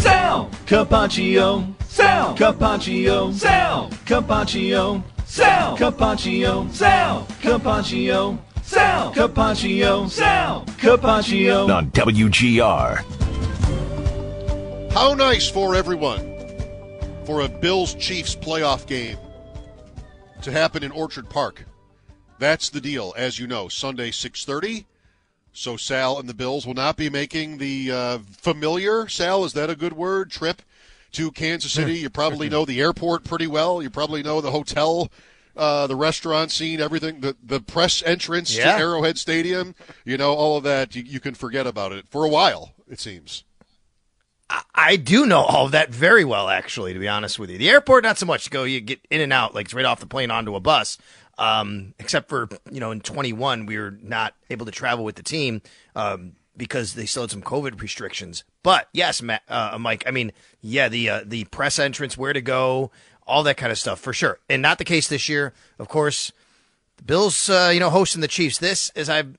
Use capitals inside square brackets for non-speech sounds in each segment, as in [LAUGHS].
Sal Capaccio. Sal Capaccio. Sal Capaccio. Sal Capaccio. Sal Capaccio. Sal Capaccio. Sal Capaccio. On WGR. How nice for everyone for a Bills Chiefs playoff game to happen in Orchard Park. That's the deal, as you know. Sunday, 6:30. So Sal and the Bills will not be making the uh, familiar. Sal, is that a good word? Trip to Kansas City. You probably know the airport pretty well. You probably know the hotel, uh, the restaurant scene, everything. The the press entrance Yeah. to Arrowhead Stadium. You know all of that. You, you can forget about it for a while. It seems. I do know all of that very well, actually, to be honest with you. The airport, not so much. You go, you get in and out, like it's right off the plane onto a bus. Um, except for, you know, in 21, we were not able to travel with the team um, because they still had some COVID restrictions. But yes, Matt, uh, Mike, I mean, yeah, the uh, the press entrance, where to go, all that kind of stuff for sure. And not the case this year. Of course, the Bills, uh, you know, hosting the Chiefs. This, as I've,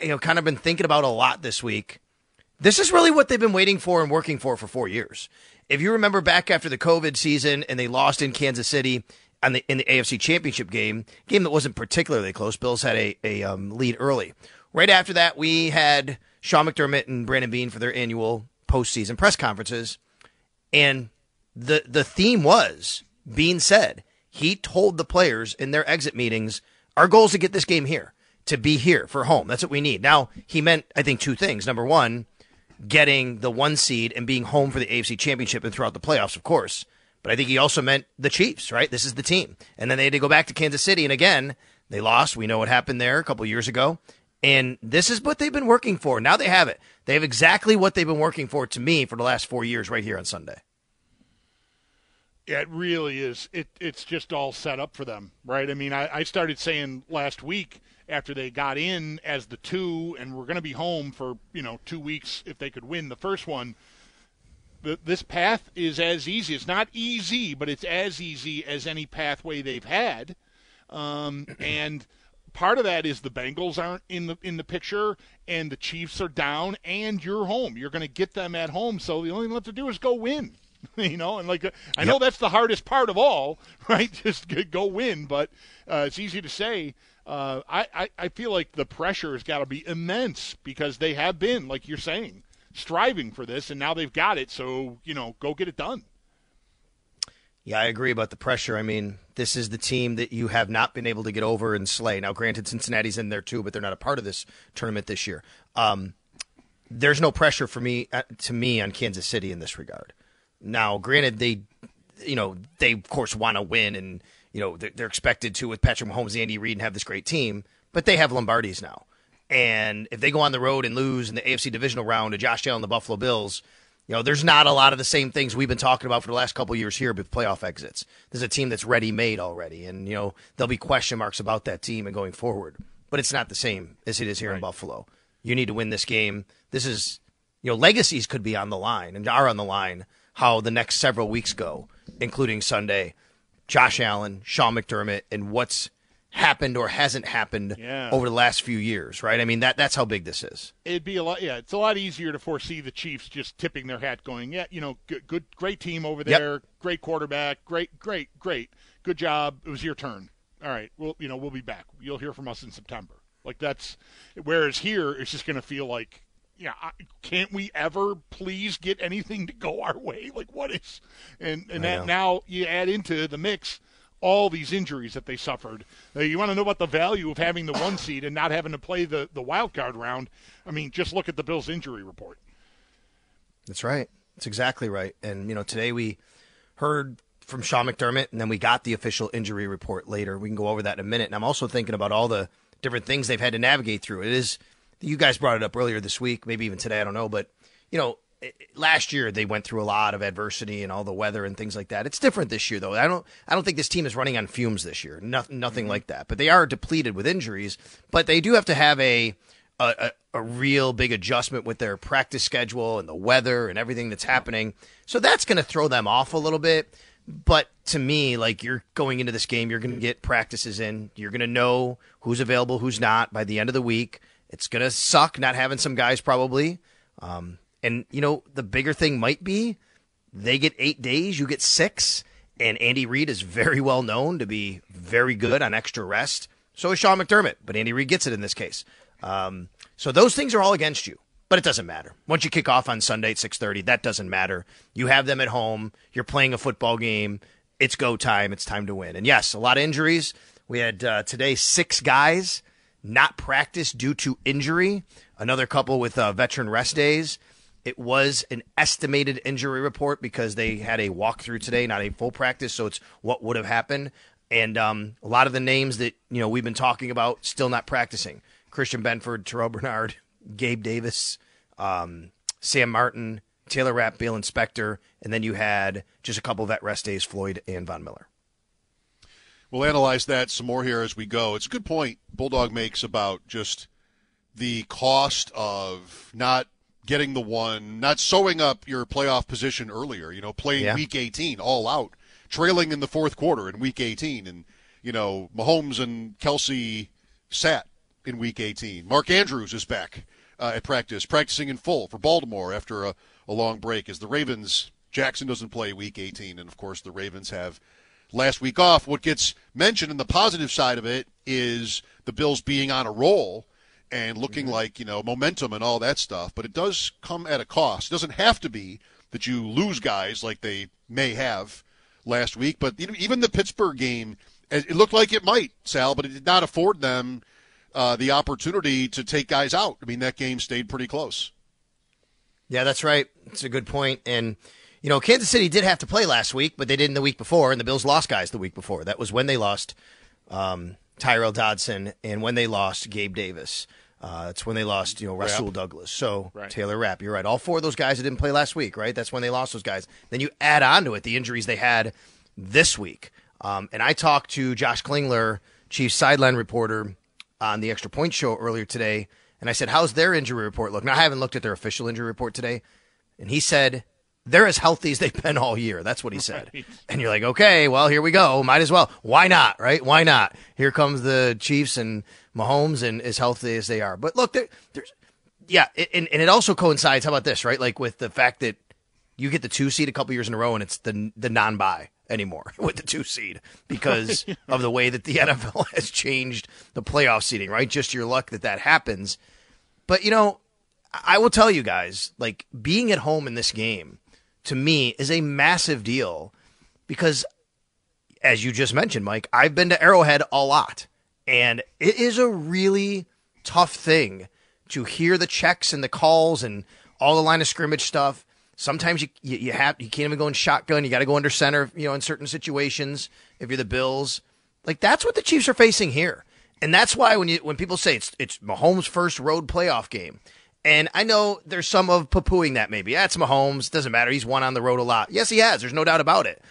you know, kind of been thinking about a lot this week. This is really what they've been waiting for and working for for four years. If you remember back after the COVID season and they lost in Kansas City on the, in the AFC Championship game, game that wasn't particularly close. Bills had a, a um, lead early. Right after that, we had Sean McDermott and Brandon Beane for their annual postseason press conferences, and the the theme was Beane said he told the players in their exit meetings, "Our goal is to get this game here, to be here for home. That's what we need." Now he meant, I think, two things. Number one getting the one seed and being home for the AFC Championship and throughout the playoffs, of course. But I think he also meant the Chiefs, right? This is the team. And then they had to go back to Kansas City. And again, they lost. We know what happened there a couple years ago. And this is what they've been working for. Now they have it. They have exactly what they've been working for to me for the last four years right here on Sunday. Yeah, it really is. It it's just all set up for them, right? I mean, I, I started saying last week after they got in as the two, and we're going to be home for you know two weeks if they could win the first one. The, this path is as easy. It's not easy, but it's as easy as any pathway they've had. Um, and part of that is the Bengals aren't in the in the picture, and the Chiefs are down, and you're home. You're going to get them at home, so the only thing left to do is go win. [LAUGHS] you know, and like uh, I know that's the hardest part of all, [LAUGHS] right? Just go win, but uh, it's easy to say. Uh, I, I I feel like the pressure has got to be immense because they have been, like you're saying, striving for this, and now they've got it. So you know, go get it done. Yeah, I agree about the pressure. I mean, this is the team that you have not been able to get over and slay. Now, granted, Cincinnati's in there too, but they're not a part of this tournament this year. Um, there's no pressure for me uh, to me on Kansas City in this regard. Now, granted, they, you know, they of course want to win, and you know they're, they're expected to with Patrick Mahomes, Andy Reid, and have this great team. But they have Lombardi's now, and if they go on the road and lose in the AFC divisional round to Josh Allen, and the Buffalo Bills, you know, there's not a lot of the same things we've been talking about for the last couple of years here with playoff exits. There's a team that's ready made already, and you know there'll be question marks about that team and going forward. But it's not the same as it is here in Buffalo. You need to win this game. This is, you know, legacies could be on the line and are on the line. How the next several weeks go, including Sunday, Josh Allen, Sean McDermott, and what's happened or hasn't happened Yeah. over the last few years. Right? I mean that that's how big this is. It'd be a lot. Yeah, it's a lot easier to foresee the Chiefs just tipping their hat, going, "Yeah, you know, good, good great team over Yep. there, great quarterback, great, great, great, good job. It was your turn. All right, well, you know, we'll be back. You'll hear from us in September." Like that's. Whereas here, it's just going to feel like, yeah, I, can't we ever please get anything to go our way? Like what is, and and that now you add into the mix all these injuries that they suffered. Uh, you want to know about the value of having the one seed and not having to play the, the wild card round? I mean, just look at the Bills' injury report. That's right. That's exactly right. And you know, today we heard from Sean McDermott, and then we got the official injury report later. We can go over that in a minute. And I'm also thinking about all the different things they've had to navigate through. It is you guys brought it up earlier this week, maybe even today. I don't know, but you know, last year they went through a lot of adversity and all the weather and things like that. It's different this year though. I don't I don't think this team is running on fumes this year. Nothing nothing mm-hmm. like that. But they are depleted with injuries, but they do have to have a a, a, a real big adjustment with their practice schedule and the weather and everything that's happening. So that's going to throw them off a little bit. But to me, like you're going into this game, you're going to get practices in. You're going to know who's available, who's not by the end of the week. It's going to suck not having some guys probably. Um, and, you know, the bigger thing might be they get eight days, you get six. And Andy Reid is very well known to be very good on extra rest. So is Sean McDermott, but Andy Reid gets it in this case. Um, so those things are all against you, but it doesn't matter. Once you kick off on Sunday at 6:30, that doesn't matter. You have them at home. You're playing a football game. It's go time. It's time to win. And yes, a lot of injuries. We had uh, today six guys not practice due to injury. Another couple with uh, veteran rest days. It was an estimated injury report because they had a walkthrough today, not a full practice. So it's what would have happened. And um, a lot of the names that you know we've been talking about still not practicing: Christian Benford, Terrel Bernard, [LAUGHS] Gabe Davis, um, Sam Martin, Taylor Rapp, Baylon Spector, and then you had just a couple of vet rest days: Floyd and Von Miller. We'll analyze that some more here as we go. It's a good point Bulldog makes about just the cost of not getting the one, not sewing up your playoff position earlier, you know, playing yeah. week 18 all out, trailing in the fourth quarter in week 18. And, you know, Mahomes and Kelce sat in week 18. Mark Andrews is back uh, at practice, practicing in full for Baltimore after a, a long break as the Ravens, Jackson doesn't play week 18. And, of course, the Ravens have last week off. What gets mentioned in the positive side of it is the Bills being on a roll and looking mm-hmm. like, you know, momentum and all that stuff. But it does come at a cost. It doesn't have to be that you lose guys like they may have last week. But even the Pittsburgh game, it looked like it might, Sal, but it did not afford them uh, the opportunity to take guys out. I mean, that game stayed pretty close. Yeah, that's right. It's a good point. And, you know, Kansas City did have to play last week, but they didn't the week before, and the Bills lost guys the week before. That was when they lost um, Tyrel Dodson, and when they lost Gabe Davis. Uh, that's when they lost, you know, Rasul Douglas. So right. Taylor Rapp, you're right. All four of those guys that didn't play last week, right? That's when they lost those guys. Then you add on to it the injuries they had this week. Um, and I talked to Josh Klingler, chief sideline reporter, on the Extra Point show earlier today, and I said, "How's their injury report look?" Now I haven't looked at their official injury report today, and he said they're as healthy as they've been all year. That's what he said. Right. And you're like, okay, well, here we go. Might as well. Why not? Right? Why not? Here comes the Chiefs and Mahomes and as healthy as they are. But look, there, there's, yeah, and, and it also coincides. How about this, right? Like with the fact that you get the two seed a couple years in a row and it's the the non bye anymore [LAUGHS] with the two seed because [LAUGHS] of the way that the [LAUGHS] NFL has changed the playoff seeding, right? Just your luck that that happens. But, you know, I will tell you guys, like being at home in this game to me is a massive deal because, as you just mentioned, Mike, I've been to Arrowhead a lot, and it is a really tough thing to hear the checks and the calls and all the line of scrimmage stuff. Sometimes you you, you have you can't even go in shotgun. You got to go under center, you know, in certain situations. If you're the Bills, like that's what the Chiefs are facing here, and that's why when you when people say it's it's Mahomes' first road playoff game, and I know there's some of poo-pooing that maybe. That's Mahomes. Doesn't matter. He's won on the road a lot. Yes, he has. There's no doubt about it.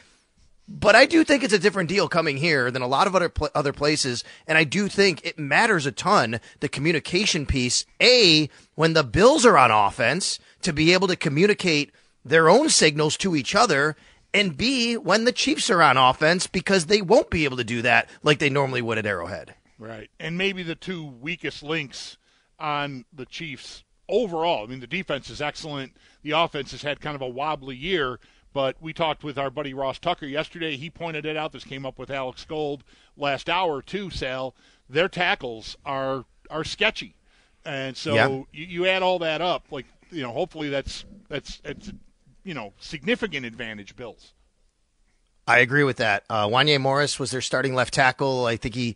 But I do think it's a different deal coming here than a lot of other pl- other places, and I do think it matters a ton the communication piece. A when the Bills are on offense to be able to communicate their own signals to each other, and B when the Chiefs are on offense because they won't be able to do that like they normally would at Arrowhead. Right, and maybe the two weakest links on the Chiefs overall, I mean, the defense is excellent. The offense has had kind of a wobbly year, but we talked with our buddy Ross Tucker yesterday. He pointed it out. This came up with Alex Gold last hour too. Sal, their tackles are are sketchy, and so yeah. you, you add all that up, like you know, hopefully that's that's it's you know significant advantage Bills. I agree with that. Uh, Wanya Morris was their starting left tackle. I think he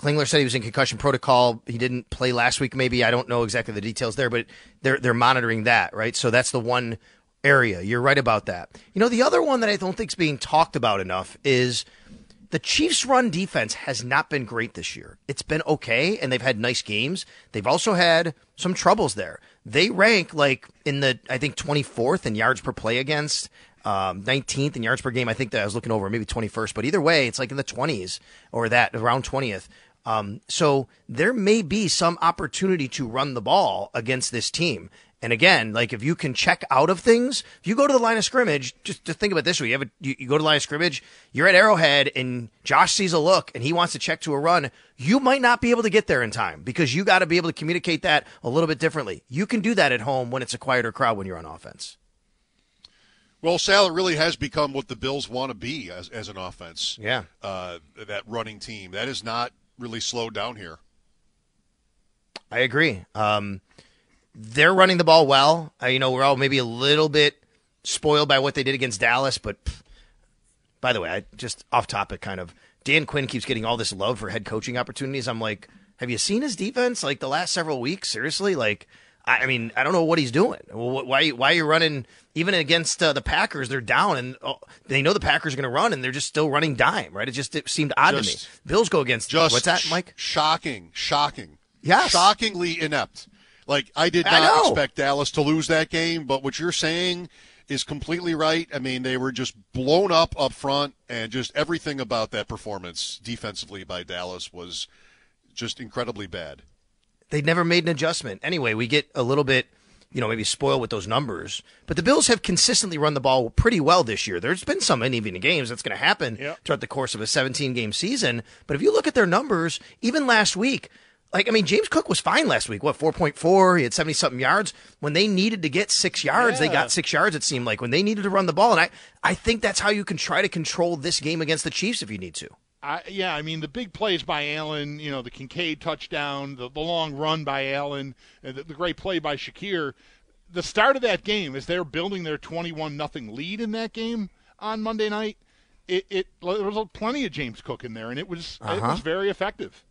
Klingler said he was in concussion protocol. He didn't play last week. Maybe I don't know exactly the details there, but they're they're monitoring that, right? So that's the one area. You're right about that. You know, the other one that I don't think is being talked about enough is the Chiefs' run defense has not been great this year. It's been okay, and they've had nice games. They've also had some troubles there. they rank like in the I think 24th in yards per play against. Um, 19th in yards per game. I think that I was looking over maybe 21st, but either way, it's like in the 20s or that around 20th. Um, so there may be some opportunity to run the ball against this team. And again, like if you can check out of things, if you go to the line of scrimmage, just to think about this way, you have a, you, you go to the line of scrimmage, you're at Arrowhead and Josh sees a look and he wants to check to a run. You might not be able to get there in time because you got to be able to communicate that a little bit differently. You can do that at home when it's a quieter crowd when you're on offense. Well, Sal, it really has become what the Bills want to be as, as an offense. Yeah. Uh, that running team. That is not really slowed down here. I agree. Um, they're running the ball well. Uh, you know, we're all maybe a little bit spoiled by what they did against Dallas, but pff, by the way, I just off topic kind of Dan Quinn keeps getting all this love for head coaching opportunities. I'm like, have you seen his defense like the last several weeks? Seriously, like, I, I mean, I don't know what he's doing. Why why are you running even against uh, the Packers? They're down and oh, they know the Packers are going to run, and they're just still running dime. Right? It just it seemed odd Just- to me. Bills go against Just what's that, Mike? Shocking, shocking. Yes. shockingly inept. Like I did not know. expect Dallas to lose that game, but what you're saying is completely right. I mean, they were just blown up up front, and just everything about that performance defensively by Dallas was just incredibly bad. They never made an adjustment. Anyway, we get a little bit, you know, maybe spoiled with those numbers. But the Bills have consistently run the ball pretty well this year. There's been some uneven games that's going to happen Yep. throughout the course of a 17 game season. But if you look at their numbers, even last week, like, I mean, James Cook was fine last week. What, 4.4? He had 70 something yards. When they needed to get six yards, they got six yards, it seemed like, when they needed to run the ball. And I, I think that's how you can try to control this game against the Chiefs if you need to. I, yeah, I mean the big plays by Allen, you know, the Kincaid touchdown, the, the long run by Allen, and the, the great play by Shakir. The start of that game, as they're building their twenty-one nothing lead in that game on Monday night, it, it there was plenty of James Cook in there, and it was it Uh-huh. was very effective.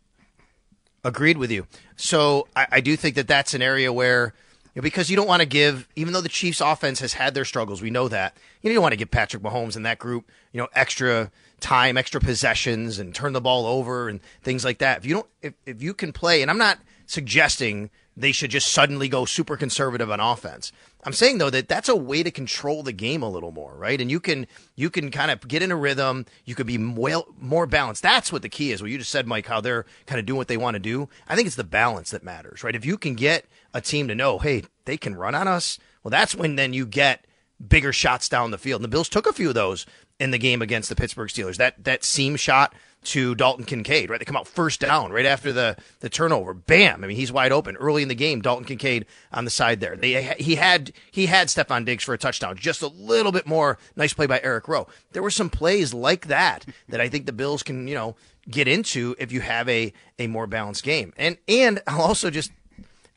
Agreed with you. So I, I do think that that's an area where, you know, because you don't want to give, even though the Chiefs' offense has had their struggles, we know that you don't want to give Patrick Mahomes and that group, you know, extra time, extra possessions, and turn the ball over and things like that. If you don't, if if you can play, and I'm not suggesting they should just suddenly go super conservative on offense. I'm saying though that that's a way to control the game a little more, right? And you can you can kind of get in a rhythm. You could be well, more balanced. That's what the key is. What you just said, Mike, how they're kind of doing what they want to do. I think it's the balance that matters, right? If you can get a team to know, hey, they can run on us. Well, that's when then you get bigger shots down the field. And the Bills took a few of those in the game against the Pittsburgh Steelers. That that seam shot to Dalton Kincaid, right? They come out first down right after the the turnover. Bam! I mean, he's wide open early in the game. Dalton Kincaid on the side there. They he had he had Stefon Diggs for a touchdown. Just a little bit more nice play by Eric Rowe. There were some plays like that that I think the Bills can you know get into if you have a a more balanced game. And and I'll also just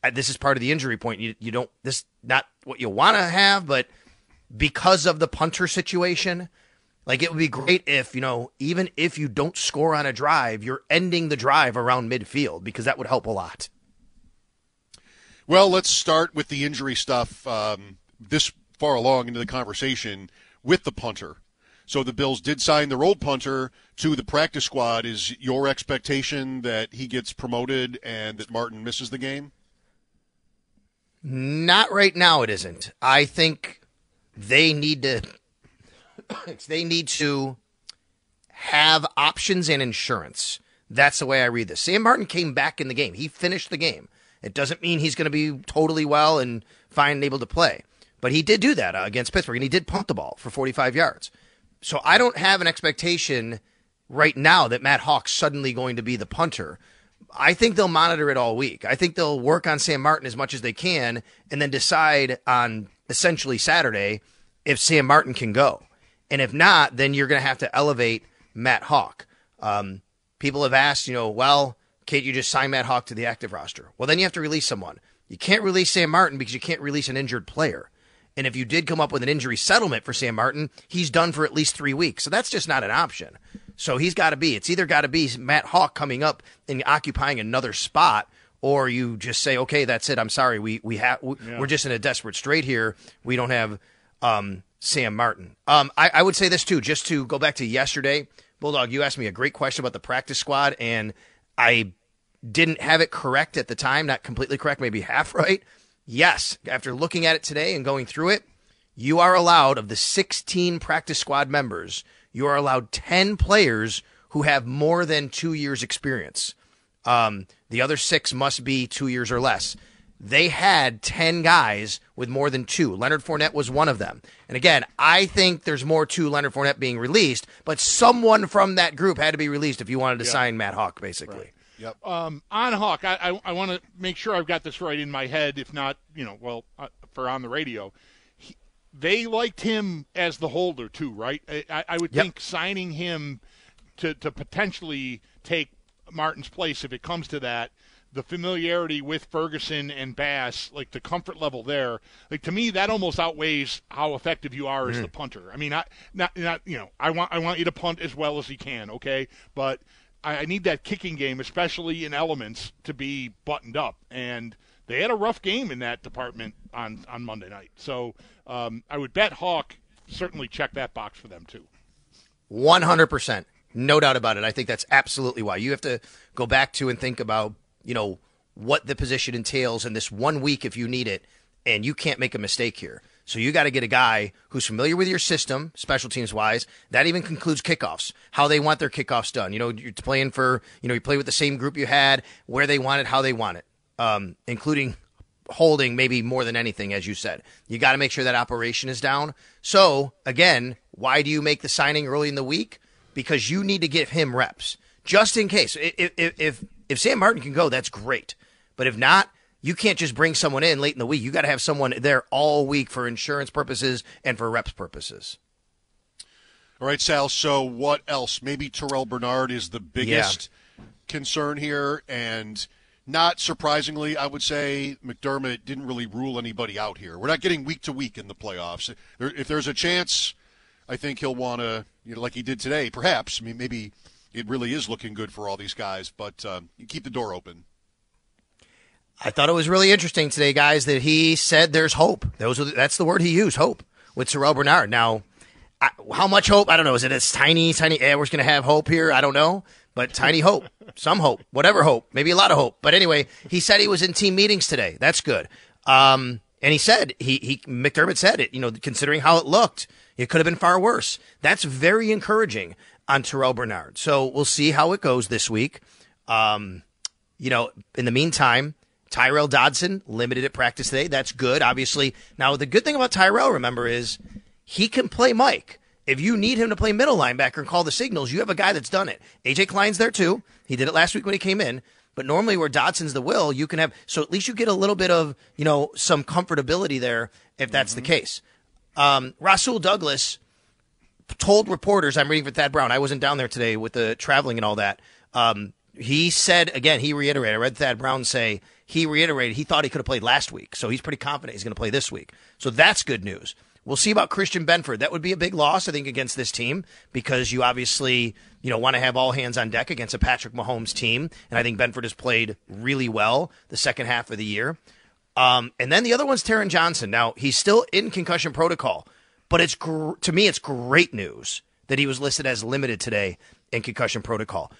uh, this is part of the injury point. You you don't this not what you want to have, but because of the punter situation, like it would be great if, you know, even if you don't score on a drive, you're ending the drive around midfield because that would help a lot. Well, let's start with the injury stuff um, this far along into the conversation with the punter. So the Bills did sign their old punter to the practice squad. Is your expectation that he gets promoted and that Martin misses the game? Not right now it isn't. I think they need to [COUGHS] they need to have options and insurance. That's the way I read this. Sam Martin came back in the game. He finished the game. It doesn't mean he's going to be totally well and fine and able to play. But he did do that uh, against Pittsburgh, and he did punt the ball for 45 yards. So I don't have an expectation right now that Matt Haack's suddenly going to be the punter. I think they'll monitor it all week. I think they'll work on Sam Martin as much as they can and then decide on essentially Saturday if Sam Martin can go. And if not, then you're going to have to elevate Matt Haack. Um, people have asked, you know, well, can't you just sign Matt Haack to the active roster? Well, then you have to release someone. You can't release Sam Martin because you can't release an injured player. And if you did come up with an injury settlement for Sam Martin, he's done for at least three weeks. So that's just not an option. So he's got to be, it's either got to be Matt Haack coming up and occupying another spot, or you just say, okay, that's it. I'm sorry. We, we have, we're just in a desperate strait here. We don't have, um, Sam Martin. Um, I, I would say this too, just to go back to yesterday. Bulldog, you asked me a great question about the practice squad, and I didn't have it correct at the time, not completely correct, maybe half [LAUGHS] right. yes, after looking at it today and going through it, you are allowed of the 16 practice squad members, you are allowed 10 players who have more than two years experience. Um, the other six must be two years or less. They had 10 guys with more than two. Leonard Fournette was one of them. And again, I think there's more to Leonard Fournette being released, but someone from that group had to be released if you wanted to sign Matt Haack, basically. Yep. Um, on Haack, I, I, I want to make sure I've got this right in my head. If not, you know, well, uh, for on the radio, he, they liked him as the holder too, right? I, I would Yep. think signing him to to potentially take Martin's place if it comes to that. The familiarity with Ferguson and Bass, like the comfort level there, like to me that almost outweighs how effective you are as the punter. I mean, I not not you know, I want I want you to punt as well as you can, okay? But I, I need that kicking game, especially in elements, to be buttoned up. And they had a rough game in that department on on Monday night. So um, I would bet Haack certainly check that box for them too. 100%. No doubt about it. I think that's absolutely why. You have to go back to and think about, you know, what the position entails in this one week if you need it, and you can't make a mistake here. So you got to get a guy who's familiar with your system, special teams wise. That even concludes kickoffs, how they want their kickoffs done. You know, you're playing for, you know, you play with the same group you had, where they want it, how they want it, um, including holding maybe more than anything, as you said. You got to make sure that operation is down. So, again, why do you make the signing early in the week? Because you need to give him reps, just in case. If, if, if, if Sam Martin can go, that's great. But if not, you can't just bring someone in late in the week. You got to have someone there all week for insurance purposes and for reps purposes. All right, Sal. So what else? Maybe Terrel Bernard is the biggest concern here, and not surprisingly, I would say McDermott didn't really rule anybody out here. We're not getting week to week in the playoffs. If there's a chance, I think he'll want to, you know, like he did today. Perhaps. I mean, maybe it really is looking good for all these guys, but um, you keep the door open. I thought it was really interesting today, guys, that he said there's hope. Those are the, that's the word he used, hope, with Terrel Bernard. Now, I, how much hope? I don't know. Is it as tiny, tiny? Eh, we're going to have hope here. I don't know, but tiny [LAUGHS] hope, some hope, whatever hope, maybe a lot of hope. But anyway, he said he was in team meetings today. That's good. Um, and he said he he McDermott said it. You know, considering how it looked, it could have been far worse. That's very encouraging on Terrel Bernard. So we'll see how it goes this week. Um, you know, in the meantime, Tyrel Dodson limited at practice today. That's good, obviously. Now, the good thing about Tyrel, remember, is he can play Mike. If you need him to play middle linebacker and call the signals, you have a guy that's done it. AJ Klein's there too. He did it last week when he came in. But normally, where Dodson's the will, you can have so at least you get a little bit of you know some comfortability there if that's the case. Um, Rasul Douglas told reporters, I'm reading for Thad Brown. I wasn't down there today with the traveling and all that. Um, he said again, he reiterated. I read Thad Brown say he reiterated he thought he could have played last week, so he's pretty confident he's going to play this week. So that's good news. We'll see about Christian Benford. That would be a big loss, I think, against this team because you obviously you know want to have all hands on deck against a Patrick Mahomes team, and I think Benford has played really well the second half of the year. Um, and then the other one's Taron Johnson. Now he's still in concussion protocol, but it's gr- to me it's great news that he was listed as limited today in concussion protocol.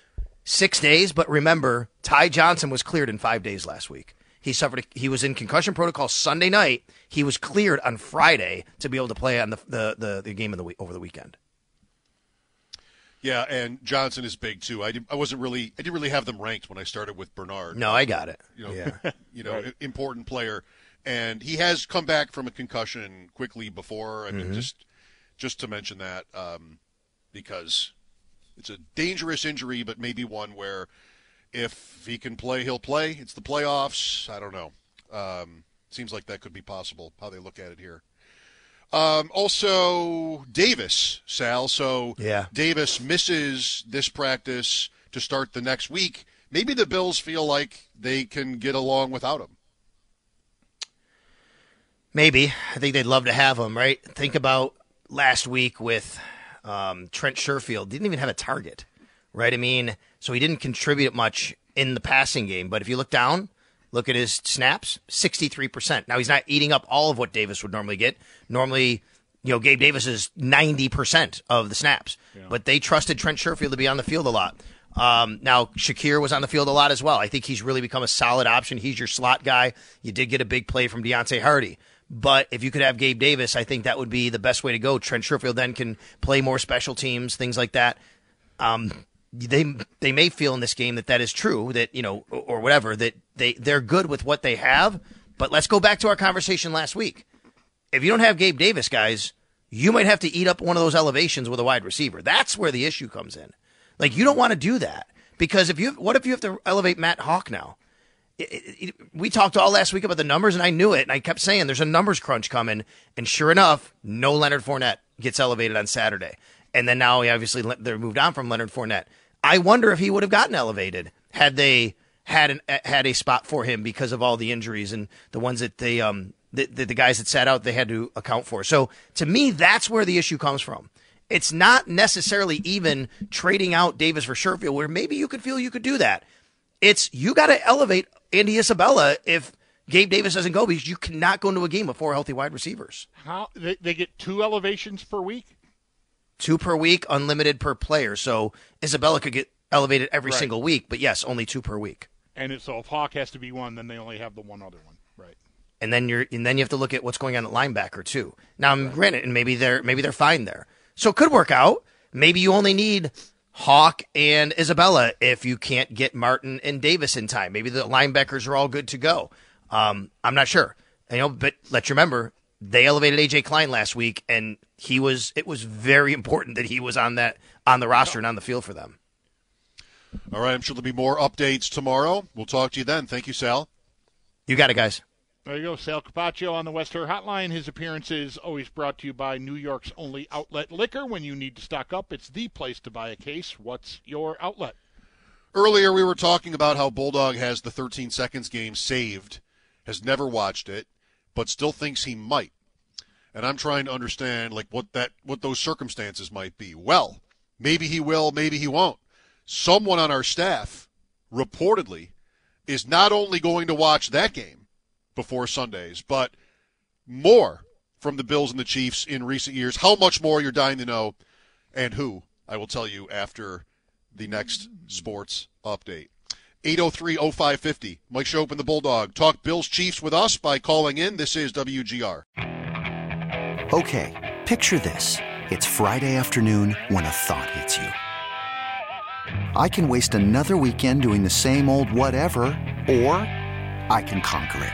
Six days, but remember, Ty Johnson was cleared in five days last week. He suffered. A, he was in concussion protocol Sunday night. He was cleared on Friday to be able to play on the the, the, the game of the week over the weekend. Yeah, and Johnson is big too. I, did, I wasn't really, I didn't really have them ranked when I started with Bernard. No, I got it. you know, yeah. [LAUGHS] you know, important player, and he has come back from a concussion quickly before. I mean, Mm-hmm. just just to mention that um, because it's a dangerous injury, but maybe one where if he can play, he'll play. It's the playoffs. I don't know. Um, seems like that could be possible. How they look at it here. Um, also, Davis, Sal. So Yeah. Davis misses this practice to start the next week. Maybe the Bills feel like they can get along without him. Maybe. I think they'd love to have him, right? Think about last week with um, Trent Sherfield. Didn't even have a target, right? I mean, so he didn't contribute much in the passing game. But if you look down, look at his snaps 63%. Now, he's not eating up all of what Davis would normally get. Normally, you know, Gabe Davis is 90% of the snaps. But they trusted Trent Sherfield to be on the field a lot. Um, now Shakir was on the field a lot as well. I think he's really become a solid option. He's your slot guy. You did get a big play from Deonte Harty. But if you could have Gabe Davis, I think that would be the best way to go. Trent Sherfield then can play more special teams, things like that. Um, they they may feel in this game that that is true, that you know, or whatever, that they they're good with what they have. But let's go back to our conversation last week. If you don't have Gabe Davis, guys, you might have to eat up one of those elevations with a wide receiver. That's where the issue comes in. Like you don't want to do that because if you what if you have to elevate Matt Haack now? It, it, it, we talked all last week about the numbers, and I knew it, and I kept saying there's a numbers crunch coming. And sure enough, no Leonard Fournette gets elevated on Saturday, and then now obviously they're moved on from Leonard Fournette. I wonder if he would have gotten elevated had they had an, had a spot for him because of all the injuries and the ones that they um the, the, the guys that sat out they had to account for. So to me, that's where the issue comes from. It's not necessarily even trading out Davis for Sherfield, where maybe you could feel you could do that. It's you got to elevate Andy Isabella if Gabe Davis doesn't go because you cannot go into a game with four healthy wide receivers. How they, they get two elevations per week? Two per week, unlimited per player. So Isabella could get elevated every Right. single week, but yes, only two per week. And so if Haack has to be one, then they only have the one other one. Right. and then you're and then you have to look at what's going on at linebacker too. Now, granted, and maybe they're maybe they're fine there, so it could work out. Maybe you only need Haack and Isabella if you can't get Martin and Davis in time. Maybe the linebackers are all good to go. Um, I'm not sure, you know, but let's remember they elevated AJ Klein last week, and he was it was very important that he was on that on the roster and on the field for them. All right, I'm sure there'll be more updates tomorrow. We'll talk to you then. Thank you, Sal. You got it, guys. There you go. Sal Capaccio on the West Her Hotline. His appearance is always brought to you by New York's only outlet liquor. When you need to stock up, it's the place to buy a case. What's your outlet? Earlier, we were talking about how Bulldog has the 13 seconds game saved, has never watched it, but still thinks he might. And I'm trying to understand like what that what those circumstances might be. Well, maybe he will, maybe he won't. Someone on our staff reportedly is not only going to watch that game before Sundays, but more from the Bills and the Chiefs in recent years. How much more you're dying to know, and who I will tell you after the next sports update. 803-0550. Mike Schopp and the Bulldog. Talk Bills Chiefs with us by calling in. This is WGR. Okay, picture this. It's Friday afternoon when a thought hits you. I can waste another weekend doing the same old whatever, or I can conquer it.